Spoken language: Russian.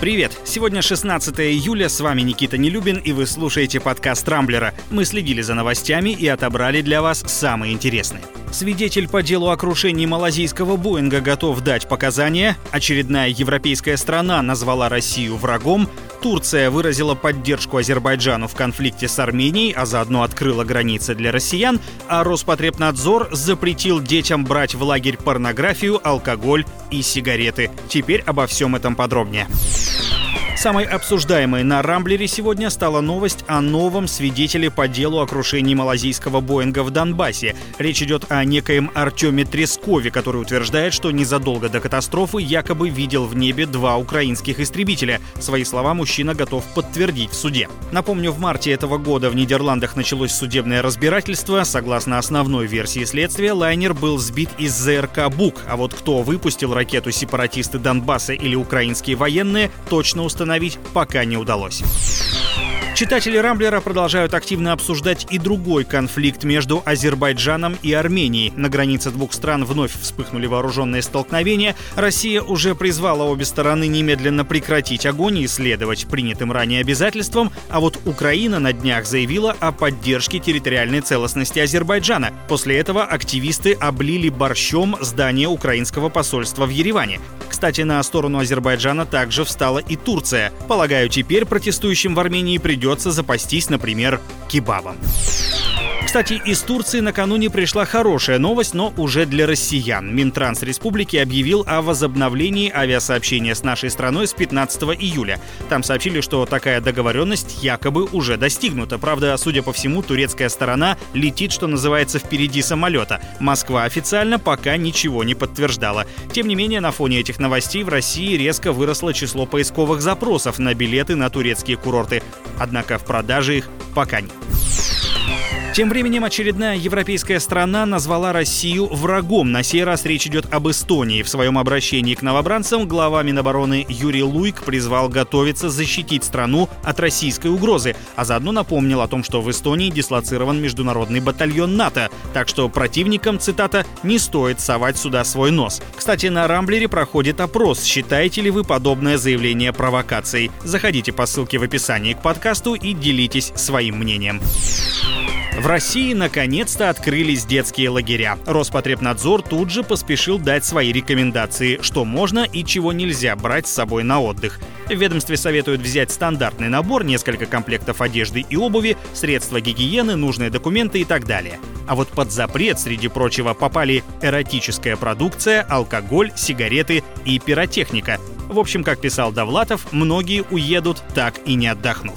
Привет! Сегодня 16 июля, с вами Никита Нелюбин, и вы слушаете подкаст «Рамблера». Мы следили за новостями и отобрали для вас самые интересные. Свидетель по делу о крушении малазийского Боинга готов дать показания. Очередная европейская страна назвала Россию врагом. Турция выразила поддержку Азербайджану в конфликте с Арменией, а заодно открыла границы для россиян. А Роспотребнадзор запретил детям брать в лагерь порнографию, алкоголь и сигареты. Теперь обо всем этом подробнее. Самой обсуждаемой на Рамблере сегодня стала новость о новом свидетеле по делу о крушении малазийского Боинга в Донбассе. Речь идет о некоем Артеме Трескове, который утверждает, что незадолго до катастрофы якобы видел в небе два украинских истребителя. Свои слова мужчина готов подтвердить в суде. Напомню, в марте этого года в Нидерландах началось судебное разбирательство. Согласно основной версии следствия, лайнер был сбит из ЗРК «Бук», а вот кто выпустил ракету сепаратисты Донбасса или украинские военные, точно установить установить пока не удалось. Читатели Рамблера продолжают активно обсуждать и другой конфликт между Азербайджаном и Арменией. На границе двух стран вновь вспыхнули вооруженные столкновения. Россия уже призвала обе стороны немедленно прекратить огонь и следовать принятым ранее обязательствам, а вот Украина на днях заявила о поддержке территориальной целостности Азербайджана. После этого активисты облили борщом здание украинского посольства в Ереване. Кстати, на сторону Азербайджана также встала и Турция. Полагаю, теперь протестующим в Армении придется запастись, например, кебабом. Кстати, из Турции накануне пришла хорошая новость, но уже для россиян. Минтранс республики объявил о возобновлении авиасообщения с нашей страной с 15 июля. Там сообщили, что такая договоренность якобы уже достигнута. Правда, судя по всему, турецкая сторона летит, что называется, впереди самолета. Москва официально пока ничего не подтверждала. Тем не менее, на фоне этих новостей в России резко выросло число поисковых запросов на билеты на турецкие курорты. Однако в продаже их пока нет. Тем временем очередная европейская страна назвала Россию врагом. На сей раз речь идет об Эстонии. В своем обращении к новобранцам глава Минобороны Юрий Луик призвал готовиться защитить страну от российской угрозы, а заодно напомнил о том, что в Эстонии дислоцирован международный батальон НАТО, так что противникам, цитата, «не стоит совать сюда свой нос». Кстати, на Рамблере проходит опрос, считаете ли вы подобное заявление провокацией. Заходите по ссылке в описании к подкасту и делитесь своим мнением. В России наконец-то открылись детские лагеря. Роспотребнадзор тут же поспешил дать свои рекомендации, что можно и чего нельзя брать с собой на отдых. В ведомстве советуют взять стандартный набор, несколько комплектов одежды и обуви, средства гигиены, нужные документы и так далее. А вот под запрет, среди прочего, попали эротическая продукция, алкоголь, сигареты и пиротехника. В общем, как писал Довлатов, многие уедут, так и не отдохнув.